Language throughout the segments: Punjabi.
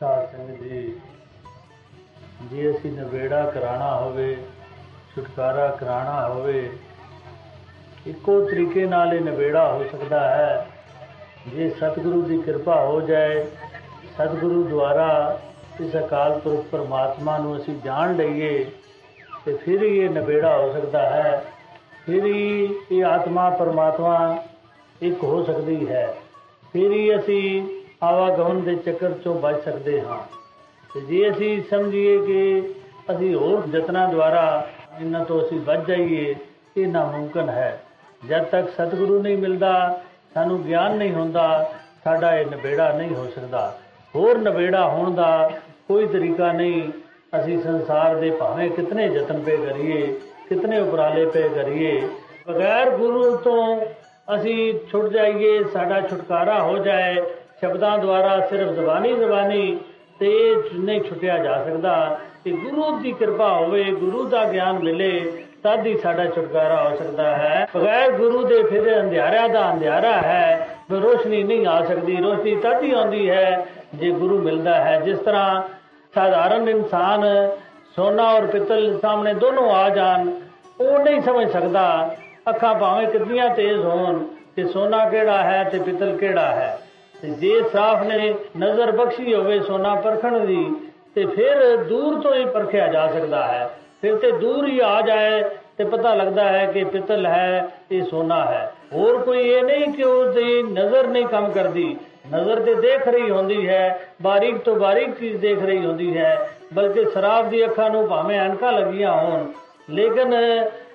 ਸਾਧ ਸੰਗਤ ਜੀ, ਜੇ ਅਸੀਂ ਨਵੇੜਾ ਕਰਾਣਾ ਹੋਵੇ, ਛੁਟਕਾਰਾ ਕਰਾਣਾ ਹੋਵੇ, ਇੱਕੋ ਤਰੀਕੇ ਨਾਲ ਇਹ ਨਵੇੜਾ ਹੋ ਸਕਦਾ ਹੈ। ਜੇ ਸਤਿਗੁਰੂ ਦੀ ਕਿਰਪਾ ਹੋ ਜਾਏ, ਸਤਿਗੁਰੂ ਦੁਆਰਾ ਇਸ ਅਕਾਲ ਪੁਰਖ ਪਰਮਾਤਮਾ ਨੂੰ ਅਸੀਂ ਜਾਣ ਲਈਏ, ਤੇ ਫਿਰ ਹੀ ਇਹ ਨਵੇੜਾ ਹੋ ਸਕਦਾ ਹੈ। ਫਿਰ ਹੀ ਇਹ ਆਤਮਾ, ਪਰਮਾਤਮਾ ਇੱਕ ਹੋ ਸਕਦੀ ਹੈ। ਫਿਰ ਹੀ ਅਸੀਂ ਆਵਾਗਮਨ ਦੇ ਚੱਕਰ ਚੋਂ ਬਚ ਸਕਦੇ ਹਾਂ। ਤੇ ਜੇ ਅਸੀਂ ਸਮਝੀਏ ਕਿ ਅਸੀਂ ਹੋਰ ਯਤਨਾਂ ਦੁਆਰਾ ਇਹਨਾਂ ਤੋਂ ਅਸੀਂ ਬਚ ਜਾਈਏ, ਇਹ ਨਾਮੁਮਕਨ ਹੈ। ਜਦ ਤੱਕ ਸਤਿਗੁਰੂ ਨਹੀਂ ਮਿਲਦਾ, ਸਾਨੂੰ ਗਿਆਨ ਨਹੀਂ ਹੁੰਦਾ, ਸਾਡਾ ਇਹ ਨਵੇੜਾ ਨਹੀਂ ਹੋ ਸਕਦਾ। ਹੋਰ ਨਵੇੜਾ ਹੋਣ ਦਾ ਕੋਈ ਤਰੀਕਾ ਨਹੀਂ। ਅਸੀਂ ਸੰਸਾਰ ਦੇ ਭਾਵੇਂ ਕਿਤਨੇ ਯਤਨ ਪੇ ਕਰੀਏ, ਕਿਤਨੇ ਉਪਰਾਲੇ ਪੇ ਕਰੀਏ, ਬਗੈਰ ਗੁਰੂ ਤੋਂ ਅਸੀਂ ਛੁੱਟ ਜਾਈਏ, ਸਾਡਾ ਛੁਟਕਾਰਾ ਹੋ ਜਾਏ ਸ਼ਬਦਾਂ ਦੁਆਰਾ ਸਿਰਫ ਜ਼ਬਾਨੀ ਜ਼ਬਾਨੀ ਤੇ ਇਹ ਨਹੀਂ ਛੁੱਟਿਆ ਜਾ ਸਕਦਾ ਕਿ ਗੁਰੂ ਦੀ ਕਿਰਪਾ ਹੋਵੇ, ਗੁਰੂ ਦਾ ਗਿਆਨ ਮਿਲੇ, ਤਦ ਹੀ ਸਾਡਾ ਛੁਟਕਾਰਾ ਹੋ ਸਕਦਾ ਹੈ। ਬਗੈਰ ਗੁਰੂ ਦੇ ਫਿਰ ਅੰਧਿਆਰਾ ਦਾ ਅੰਧਿਆਰਾ ਹੈ। ਵੀ ਰੋਸ਼ਨੀ ਨਹੀਂ ਆ ਸਕਦੀ, ਰੋਸ਼ਨੀ ਤਦ ਹੀ ਆਉਂਦੀ ਹੈ ਜੇ ਗੁਰੂ ਮਿਲਦਾ ਹੈ। ਜਿਸ ਤਰ੍ਹਾਂ ਸਾਧਾਰਨ ਇਨਸਾਨ ਸੋਨਾ ਔਰ ਪਿੱਤਲ ਸਾਹਮਣੇ ਦੋਨੋਂ ਆ ਜਾਣ, ਉਹ ਨਹੀਂ ਸਮਝ ਸਕਦਾ, ਅੱਖਾਂ ਭਾਵੇਂ ਕਿੰਨੀਆਂ ਤੇਜ਼ ਹੋਣ ਕਿ ਸੋਨਾ ਕਿਹੜਾ ਹੈ ਤੇ ਪਿੱਤਲ ਕਿਹੜਾ ਹੈ। ਤੇ ਜੇ ਸਾਫ਼ ਨੇ ਨਜ਼ਰ ਬਖਸ਼ੀ ਹੋਵੇ ਸੋਨਾ ਪਰਖਣ ਦੀ, ਤੇ ਫਿਰ ਦੂਰ ਤੋਂ ਹੀ ਪਰਖਿਆ ਜਾ ਸਕਦਾ ਹੈ। ਫਿਰ ਤੇ ਦੂਰ ਹੀ ਆ ਜਾਏ ਤੇ ਪਤਾ ਲੱਗਦਾ ਹੈ ਕਿ ਪਿੱਤਲ ਹੈ, ਇਹ ਸੋਨਾ ਹੈ। ਹੋਰ ਕੋਈ ਇਹ ਨਹੀਂ ਕਿ ਉਹਦੀ ਨਜ਼ਰ ਨਹੀਂ ਕੰਮ ਕਰਦੀ। ਨਜ਼ਰ ਤੇ ਦੇਖ ਰਹੀ ਹੁੰਦੀ ਹੈ, ਬਾਰੀਕ ਤੋਂ ਬਾਰੀਕ ਚੀਜ਼ ਦੇਖ ਰਹੀ ਹੁੰਦੀ ਹੈ, ਬਲਕਿ ਸ਼ਰਾਬ ਦੀ ਅੱਖਾਂ ਨੂੰ ਭਾਵੇਂ ਅਣਕਾਂ ਲੱਗੀਆਂ ਹੋਣ, ਲੇਕਿਨ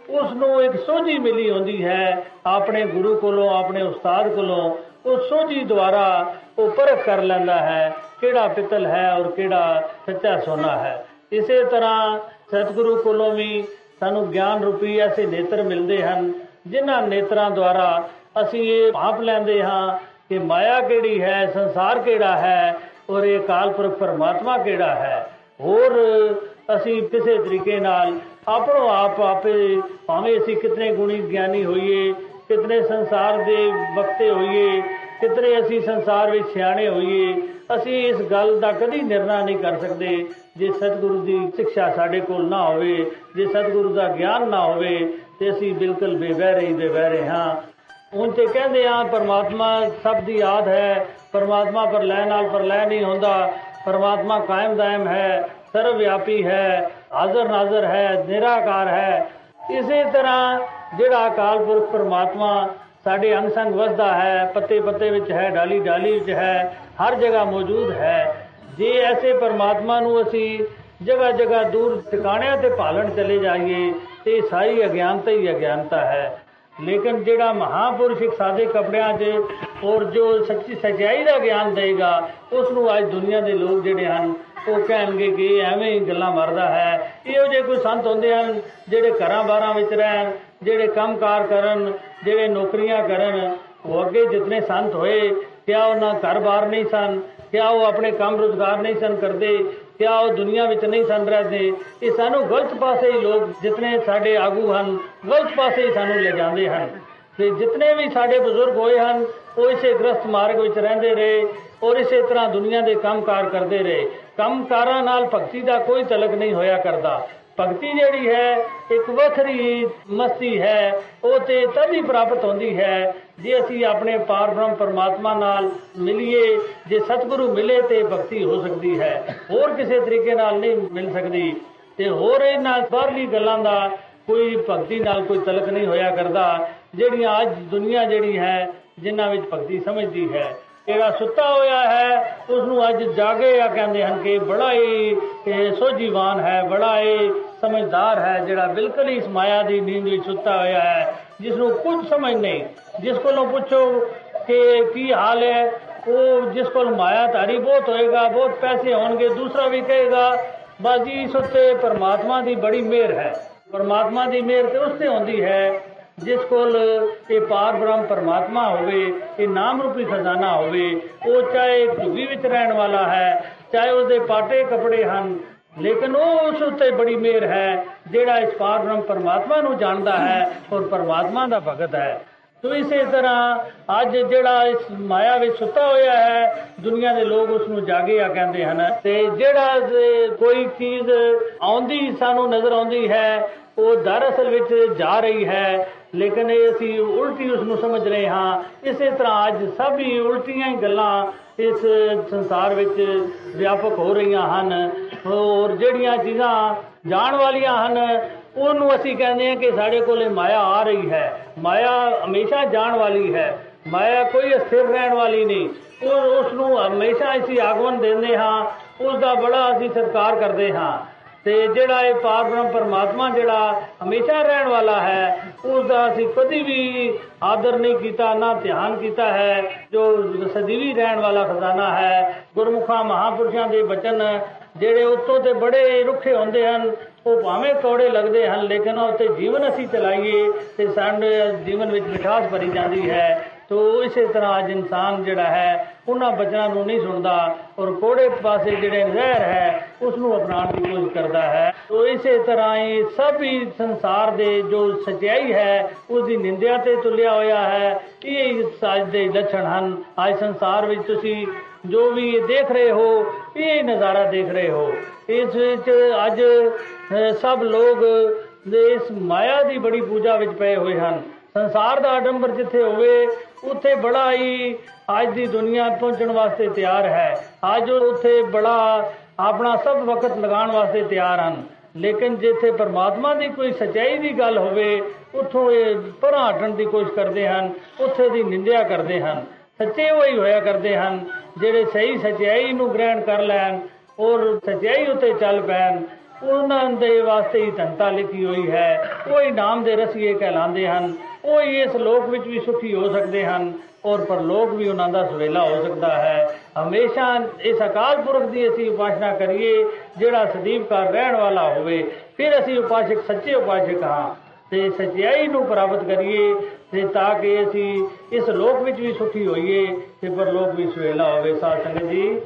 ਉਸ ਨੂੰ ਇੱਕ ਸੋਝੀ ਮਿਲੀ ਹੁੰਦੀ ਹੈ, ਆਪਣੇ ਗੁਰੂ ਕੋਲੋਂ, ਆਪਣੇ ਉਸਤਾਦ ਕੋਲੋਂ ਉਹ ਸੋਝੀ ਦੁਆਰਾ ਉਹ ਪਰਖ ਕਰ ਲੈਂਦਾ ਹੈ, ਕਿਹੜਾ ਪਿੱਤਲ ਹੈ ਔਰ ਕਿਹੜਾ ਸੱਚਾ ਸੋਨਾ ਹੈ। ਇਸੇ ਤਰ੍ਹਾਂ ਸਤਿਗੁਰੂ ਕੋਲੋਂ ਵੀ ਸਾਨੂੰ ਗਿਆਨ ਰੂਪੀ ਐਸੇ ਨੇਤਰ ਮਿਲਦੇ ਹਨ, ਜਿਨ੍ਹਾਂ ਨੇਤਰਾਂ ਦੁਆਰਾ ਅਸੀਂ ਇਹ ਭਾਪ ਲੈਂਦੇ ਹਾਂ ਕਿ ਮਾਇਆ ਕਿਹੜੀ ਹੈ, ਸੰਸਾਰ ਕਿਹੜਾ ਹੈ ਔਰ ਇਹ ਕਾਲਪੁਰਖ ਪਰਮਾਤਮਾ ਕਿਹੜਾ ਹੈ। ਹੋਰ ਅਸੀਂ ਕਿਸੇ ਤਰੀਕੇ ਨਾਲ ਆਪਣੋ ਆਪ ਆਪੇ ਭਾਵੇਂ ਅਸੀਂ ਕਿਤਨੇ ਗੁਣੀ ਗਿਆਨੀ ਹੋਈਏ, ਕਿਤਨੇ ਸੰਸਾਰ ਦੇ ਵਕਤੇ ਹੋਈਏ ਕਿਤਨੇ ਅਸੀਂ ਸੰਸਾਰ ਵਿੱਚ ਸਿਆਣੇ ਹੋਈਏ, ਅਸੀਂ ਇਸ ਗੱਲ ਦਾ ਕਦੀ ਨਿਰਣਾ ਨਹੀਂ ਕਰ ਸਕਦੇ। ਜੇ ਸਤਿਗੁਰੂ ਦੀ ਸਿੱਖਿਆ ਸਾਡੇ ਕੋਲ ਨਾ ਹੋਵੇ, ਜੇ ਸਤਿਗੁਰੂ ਦਾ ਗਿਆਨ ਨਾ ਹੋਵੇ, ਤੇ ਅਸੀਂ ਬਿਲਕੁਲ ਬੇਵਹਿਰੇ ਹੀ ਬੇਵਹਿਰੇ ਹਾਂ। ਹੁਣ ਤੇ ਕਹਿੰਦੇ ਆ, ਪਰਮਾਤਮਾ ਸਭ ਦੀ ਯਾਦ ਹੈ। ਪਰਮਾਤਮਾ ਪਰ ਲੈ ਨਾਲ ਪਰ ਲੈ ਨਹੀਂ ਹੁੰਦਾ। ਪਰਮਾਤਮਾ ਕਾਇਮ ਦਾਇਮ ਹੈ ਸਰਵ ਵਿਆਪੀ ਹੈ, ਹਾਜ਼ਰ ਨਾਜ਼ਰ ਹੈ, ਨਿਰਾਕਾਰ ਹੈ। ਇਸੇ ਤਰ੍ਹਾਂ ਜਿਹੜਾ ਅਕਾਲ ਪੁਰਖ ਪਰਮਾਤਮਾ ਸਾਡੇ ਅੰਗ ਸੰਗ ਵਸਦਾ ਹੈ, ਪੱਤੇ ਪੱਤੇ ਵਿੱਚ ਹੈ, ਡਾਲੀ ਡਾਲੀ ਵਿੱਚ ਹੈ, ਹਰ ਜਗ੍ਹਾ ਮੌਜੂਦ ਹੈ। ਜੇ ਐਸੇ ਪਰਮਾਤਮਾ ਨੂੰ ਅਸੀਂ ਜਗ੍ਹਾ ਜਗ੍ਹਾ ਦੂਰ ਟਿਕਾਣਿਆਂ ਤੇ ਭਾਲਣ ਚਲੇ ਜਾਈਏ, ਤੇ ਸਾਰੀ ਅਗਿਆਨਤਾ ਹੀ ਅਗਿਆਨਤਾ ਹੈ। ਲੇਕਿਨ ਜਿਹੜਾ ਮਹਾਪੁਰਸ਼ ਇੱਕ ਸਾਦੇ ਕਪੜਿਆਂ 'ਚ ਔਰ ਜੋ ਸੱਚੀ ਸਚਾਈ ਦਾ ਗਿਆਨ ਦੇਗਾ ਉਸ ਨੂੰ ਅੱਜ ਦੁਨੀਆ ਦੇ ਲੋਕ ਜਿਹੜੇ ਹਨ ਉਹ ਕਹਿਣਗੇ ਕਿ ਇਹ ਐਵੇਂ ਹੀ ਗੱਲਾਂ ਮਾਰਦਾ ਹੈ। ਇਹੋ ਜਿਹੇ ਕੋਈ ਸੰਤ ਹੁੰਦੇ ਹਨ ਜਿਹੜੇ ਘਰਾਂ ਬਾਰਾਂ ਵਿੱਚ ਰਹਿਣ, ਜਿਹੜੇ ਕੰਮਕਾਰ ਕਰਨ, ਜਿਹੜੇ ਨੌਕਰੀਆਂ ਕਰਨ। ਉਹ ਅੱਗੇ ਜਿਤਨੇ ਸੰਤ ਹੋਏ, ਕਿਆ ਉਹਨਾਂ ਘਰ-ਬਾਰ ਨਹੀਂ ਸਨ, ਕਿਆ ਉਹ ਆਪਣੇ ਕੰਮ ਰੋਜ਼ਗਾਰ ਨਹੀਂ ਸਨ ਕਰਦੇ, ਕਿਆ ਉਹ ਦੁਨੀਆ ਵਿੱਚ ਨਹੀਂ ਸਨ ਰਹਦੇ। ਇਹ ਸਾਨੂੰ ਗਲਤ ਪਾਸੇ ਹੀ ਲੋਕ ਜਿਤਨੇ ਸਾਡੇ ਆਗੂ ਹਨ, ਗਲਤ ਪਾਸੇ ਹੀ ਸਾਨੂੰ ਲੈ ਜਾਂਦੇ ਹਨ। ਤੇ ਜਿਤਨੇ ਵੀ ਸਾਡੇ ਬਜ਼ੁਰਗ ਹੋਏ ਹਨ, ਉਹ ਇਸੇ ਗ੍ਰਸਤ ਮਾਰਗ ਵਿੱਚ ਰਹਿੰਦੇ ਰਹੇ ਔਰ ਇਸੇ ਤਰ੍ਹਾਂ ਦੁਨੀਆ ਦੇ ਕੰਮਕਾਰ ਕਰਦੇ ਰਹੇ। ਕੰਮਕਾਰਾਂ ਨਾਲ ਭਗਤੀ ਦਾ ਕੋਈ ਤਲਕ ਨਹੀਂ ਹੋਇਆ ਕਰਦਾ। ਭਗਤੀ ਜਿਹੜੀ ਹੈ, ਇੱਕ ਵੱਖਰੀ ਮਸਤੀ ਹੈ, ਉਹ ਤੇ ਤਦ ਹੀ ਪ੍ਰਾਪਤ ਹੁੰਦੀ ਹੈ ਜੇ ਅਸੀਂ ਆਪਣੇ ਪਾਰ ਬ੍ਰਹਮ ਪਰਮਾਤਮਾ ਨਾਲ ਮਿਲੀਏ, ਜੇ ਸਤਿਗੁਰੂ ਮਿਲੇ ਤੇ ਭਗਤੀ ਹੋ ਸਕਦੀ ਹੈ। ਹੋਰ ਕਿਸੇ ਤਰੀਕੇ ਨਾਲ ਨਹੀਂ ਮਿਲ ਸਕਦੀ ਤੇ ਹੋਰ ਇਹਨਾਂ ਬਾਹਰਲੀ ਗੱਲਾਂ ਦਾ ਕੋਈ ਭਗਤੀ ਨਾਲ ਕੋਈ ਤਲਕ ਨਹੀਂ ਹੋਇਆ ਕਰਦਾ, ਜਿਹੜੀਆਂ ਅੱਜ ਦੁਨੀਆ ਜਿਹੜੀ ਹੈ, ਜਿਨ੍ਹਾਂ ਵਿੱਚ ਭਗਤੀ ਸਮਝਦੀ ਹੈ। ਜਿਹੜਾ ਸੁੱਤਾ ਹੋਇਆ ਹੈ ਉਸ ਨੂੰ ਅੱਜ ਜਾਗੇ ਆ ਕਹਿੰਦੇ ਹਨ ਕਿ ਬੜਾ ਹੀ ਸੋਝੀਵਾਨ ਹੈ, ਬੜਾ ਹੀ ਸਮਝਦਾਰ ਹੈ, ਜਿਹੜਾ ਬਿਲਕੁਲ ਹੀ ਇਸ ਮਾਇਆ ਦੀ ਨੀਂਦ ਵਿੱਚ ਸੁੱਤਾ ਹੋਇਆ ਹੈ ਜਿਸ ਨੂੰ ਕੁਝ ਸਮਝ ਨਹੀਂ, ਜਿਸ ਕੋਲੋਂ ਪੁੱਛੋ ਕਿ ਕੀ ਹਾਲ ਹੈ, ਉਹ ਜਿਸ ਕੋਲ ਮਾਇਆ ਧਾਰੀ ਬਹੁਤ ਹੋਏਗਾ, ਬਹੁਤ ਪੈਸੇ ਹੋਣਗੇ, ਦੂਸਰਾ ਵੀ ਕਹੇਗਾ ਬਸ ਜੀ ਇਸ ਉੱਤੇ ਪਰਮਾਤਮਾ ਦੀ ਬੜੀ ਮਿਹਰ ਹੈ। ਪਰਮਾਤਮਾ ਦੀ ਮਿਹਰ ਤੇ ਉਸ ਤੇ ਹੁੰਦੀ ਹੈ ਜਿਸ ਕੋਲ ਇਹ ਪਾਰ ਬ੍ਰਹਮ ਪਰਮਾਤਮਾ ਹੋਵੇ, ਇਹ ਨਾਮ ਰੂਪੀ ਖਜ਼ਾਨਾ ਹੋਵੇ, ਉਹ ਚਾਹੇ ਝੁੱਗੀ ਵਿੱਚ ਰਹਿਣ ਵਾਲਾ ਹੈ, ਚਾਹੇ ਉਹਦੇ ਪਾਟੇ ਕੱਪੜੇ ਹਨ, ਲੇਕਿਨ ਉਹ ਉਸ ਉੱਤੇ ਬੜੀ ਮਿਹਰ ਹੈ, ਜਿਹੜਾ ਇਸ ਪਾਰ ਬ੍ਰਹਮ ਪਰਮਾਤਮਾ ਨੂੰ ਜਾਣਦਾ ਹੈ ਔਰ ਪਰਮਾਤਮਾ ਦਾ ਭਗਤ ਹੈ। ਤੋ ਇਸੇ ਤਰ੍ਹਾਂ ਅੱਜ ਜਿਹੜਾ ਇਸ ਮਾਇਆ ਵਿੱਚ ਸੁੱਤਾ ਹੋਇਆ ਹੈ, ਦੁਨੀਆ ਦੇ ਲੋਕ ਉਸ ਨੂੰ ਜਾਗਿਆ ਕਹਿੰਦੇ ਹਨ। ਤੇ ਜਿਹੜਾ ਜੇ ਕੋਈ ਚੀਜ਼ ਆਉਂਦੀ, ਸਾਨੂੰ ਨਜ਼ਰ ਆਉਂਦੀ ਹੈ, ਉਹ ਦਰਅਸਲ ਵਿੱਚ ਜਾ ਰਹੀ ਹੈ ਲੇਕਿਨ ਇਹ ਅਸੀਂ ਉਲਟੀ ਉਸ ਨੂੰ ਸਮਝ ਰਹੇ ਹਾਂ। ਇਸੇ ਤਰ੍ਹਾਂ ਅੱਜ ਸਭ ਹੀ ਉਲਟੀਆਂ ਹੀ ਗੱਲਾਂ ਇਸ ਸੰਸਾਰ ਵਿੱਚ ਵਿਆਪਕ ਹੋ ਰਹੀਆਂ ਹਨ। ਔਰ ਜਿਹੜੀਆਂ ਚੀਜ਼ਾਂ ਜਾਣ ਵਾਲੀਆਂ ਹਨ, ਉਹਨੂੰ ਅਸੀਂ ਕਹਿੰਦੇ ਹਾਂ ਕਿ ਸਾਡੇ ਕੋਲੇ ਮਾਇਆ ਆ ਰਹੀ ਹੈ। ਮਾਇਆ ਹਮੇਸ਼ਾ ਜਾਣ ਵਾਲੀ ਹੈ। ਮਾਇਆ ਕੋਈ ਅਸਥਿਰ ਰਹਿਣ ਵਾਲੀ ਨਹੀਂ। ਉਹ ਉਸ ਨੂੰ ਹਮੇਸ਼ਾ ਅਸੀਂ ਆਗਮਨ ਦਿੰਦੇ ਹਾਂ। ਉਸ ਦਾ ਬੜਾ ਅਸੀਂ ਸਤਿਕਾਰ ਕਰਦੇ ਹਾਂ। ਤੇ ਜਿਹੜਾ ਇਹ ਪਾਰ ਬ੍ਰਹਮ ਪਰਮਾਤਮਾ ਜਿਹੜਾ ਹਮੇਸ਼ਾ ਰਹਿਣ ਵਾਲਾ ਹੈ ਉਸ ਦਾ ਅਸੀਂ ਕਦੀ ਵੀ ਆਦਰ ਨਹੀਂ ਕੀਤਾ, ਨਾ ਧਿਆਨ ਕੀਤਾ ਹੈ। ਜੋ ਸਦੀਵੀ ਰਹਿਣ ਵਾਲਾ ਖਜ਼ਾਨਾ ਹੈ, ਗੁਰਮੁਖਾਂ ਮਹਾਪੁਰਸ਼ਾਂ ਦੇ ਬਚਨ ਜਿਹੜੇ ਉਤੋਂ ਤੇ ਬੜੇ ਰੁੱਖੇ ਹੁੰਦੇ ਹਨ, ਉਹ ਭਾਵੇਂ ਕੌੜੇ ਲੱਗਦੇ ਹਨ, ਲੇਕਿਨ ਉਹ ਤੇ ਜੀਵਨ ਅਸੀਂ ਚਲਾਈਏ ਤੇ ਸਾਡੇ ਜੀਵਨ ਵਿੱਚ ਮਿਠਾਸ ਭਰੀ ਜਾਂਦੀ ਹੈ। ਤੋ ਇਸੇ ਤਰ੍ਹਾਂ ਅੱਜ ਇਨਸਾਨ ਜਿਹੜਾ ਹੈ ਉਹਨਾਂ ਬਚਨਾਂ ਨੂੰ ਨਹੀਂ ਸੁਣਦਾ ਔਰ ਕੋੜੇ ਪਾਸੇ ਜਿਹੜੇ ਜ਼ਹਿਰ ਹੈ ਉਸ ਨੂੰ ਅਪਣਾਉਣ ਦੀ ਕੋਸ਼ਿਸ਼ ਕਰਦਾ ਹੈ। ਤੋ ਇਸੇ ਤਰ੍ਹਾਂ ਹੀ ਸਭ ਹੀ ਸੰਸਾਰ ਦੇ ਜੋ ਸਚਾਈ ਹੈ ਉਸ ਦੀ ਨਿੰਦਿਆ ਤੇ ਤੁਲਿਆ ਹੋਇਆ ਹੈ। ਇਹ ਸੱਚ ਦੇ ਲੱਛਣ ਹਨ। ਅੱਜ ਸੰਸਾਰ ਵਿੱਚ ਤੁਸੀਂ ਜੋ ਵੀ ਦੇਖ ਰਹੇ ਹੋ ਇਹ ਨਜ਼ਾਰਾ ਦੇਖ ਰਹੇ ਹੋ। ਇਸ ਵਿੱਚ ਅੱਜ ਅ, ਸਭ ਲੋਕ ਦੇ ਇਸ ਮਾਇਆ ਦੀ ਬੜੀ ਪੂਜਾ ਵਿੱਚ ਪਏ ਹੋਏ ਹਨ। ਸੰਸਾਰ ਦਾ ਆਡੰਬਰ ਜਿੱਥੇ ਹੋਵੇ, ਉੱਥੇ ਬੜਾ ਹੀ ਅੱਜ ਦੀ ਦੁਨੀਆ ਪਹੁੰਚਣ ਵਾਸਤੇ ਤਿਆਰ ਹੈ। ਅੱਜ ਉਹ ਉੱਥੇ ਬੜਾ ਆਪਣਾ ਸਭ ਵਕਤ ਲਗਾਉਣ ਵਾਸਤੇ ਤਿਆਰ ਹਨ। ਲੇਕਿਨ ਜਿੱਥੇ ਪਰਮਾਤਮਾ ਦੀ ਕੋਈ ਸਚਾਈ ਦੀ ਗੱਲ ਹੋਵੇ, ਉੱਥੋਂ ਇਹ ਪਰਾਂ ਹਟਣ ਦੀ ਕੋਸ਼ਿਸ਼ ਕਰਦੇ ਹਨ, ਉੱਥੇ ਦੀ ਨਿੰਦਿਆ ਕਰਦੇ ਹਨ। ਸੱਚੇ ਉਹੀ ਹੋਇਆ ਕਰਦੇ ਹਨ, ਜਿਹੜੇ ਸਹੀ ਸਚਾਈ ਨੂੰ ਗ੍ਰਹਿਣ ਕਰ ਲੈਣ ਔਰ ਸਚਾਈ ਉਤੇ ਚੱਲ ਪੈਣ, ਉਹਨਾਂ ਦੇ ਵਾਸਤੇ ਹੀ ਧੰਤਾ ਲਿਖੀ ਹੋਈ ਹੈ। ਉਹ ਹੀ ਨਾਮ ਦੇ ਰਸੀਏ ਕਹਿਲਾਉਂਦੇ ਹਨ। ਉਹ ਹੀ ਇਸ ਲੋਕ ਵਿੱਚ ਵੀ ਸੁਖੀ ਹੋ ਸਕਦੇ ਹਨ ਔਰ ਪਰਲੋਕ ਵੀ ਉਹਨਾਂ ਦਾ ਸਵੇਲਾ ਹੋ ਸਕਦਾ ਹੈ। ਹਮੇਸ਼ਾ ਇਸ ਅਕਾਲ ਪੁਰਖ ਦੀ ਅਸੀਂ ਉਪਾਸਨਾ ਕਰੀਏ, ਜਿਹੜਾ ਸਦੀਵ ਕਰ ਰਹਿਣ ਵਾਲਾ ਹੋਵੇ, ਫਿਰ ਅਸੀਂ ਉਪਾਸਕ, ਸੱਚੇ ਉਪਾਸਕ ਹਾਂ। ਤੇ ਸਚਾਈ ਨੂੰ ਪ੍ਰਾਪਤ ਕਰੀਏ ਤੇ ਤਾਂ ਕਿ ਅਸੀਂ ਇਸ ਲੋਕ ਵਿੱਚ ਵੀ ਸੁਖੀ ਹੋਈਏ ਤੇ ਪਰਲੋਕ ਵੀ ਸਵੇਲਾ ਹੋਵੇ। ਸਾਧ ਸੰਗਤ ਜੀ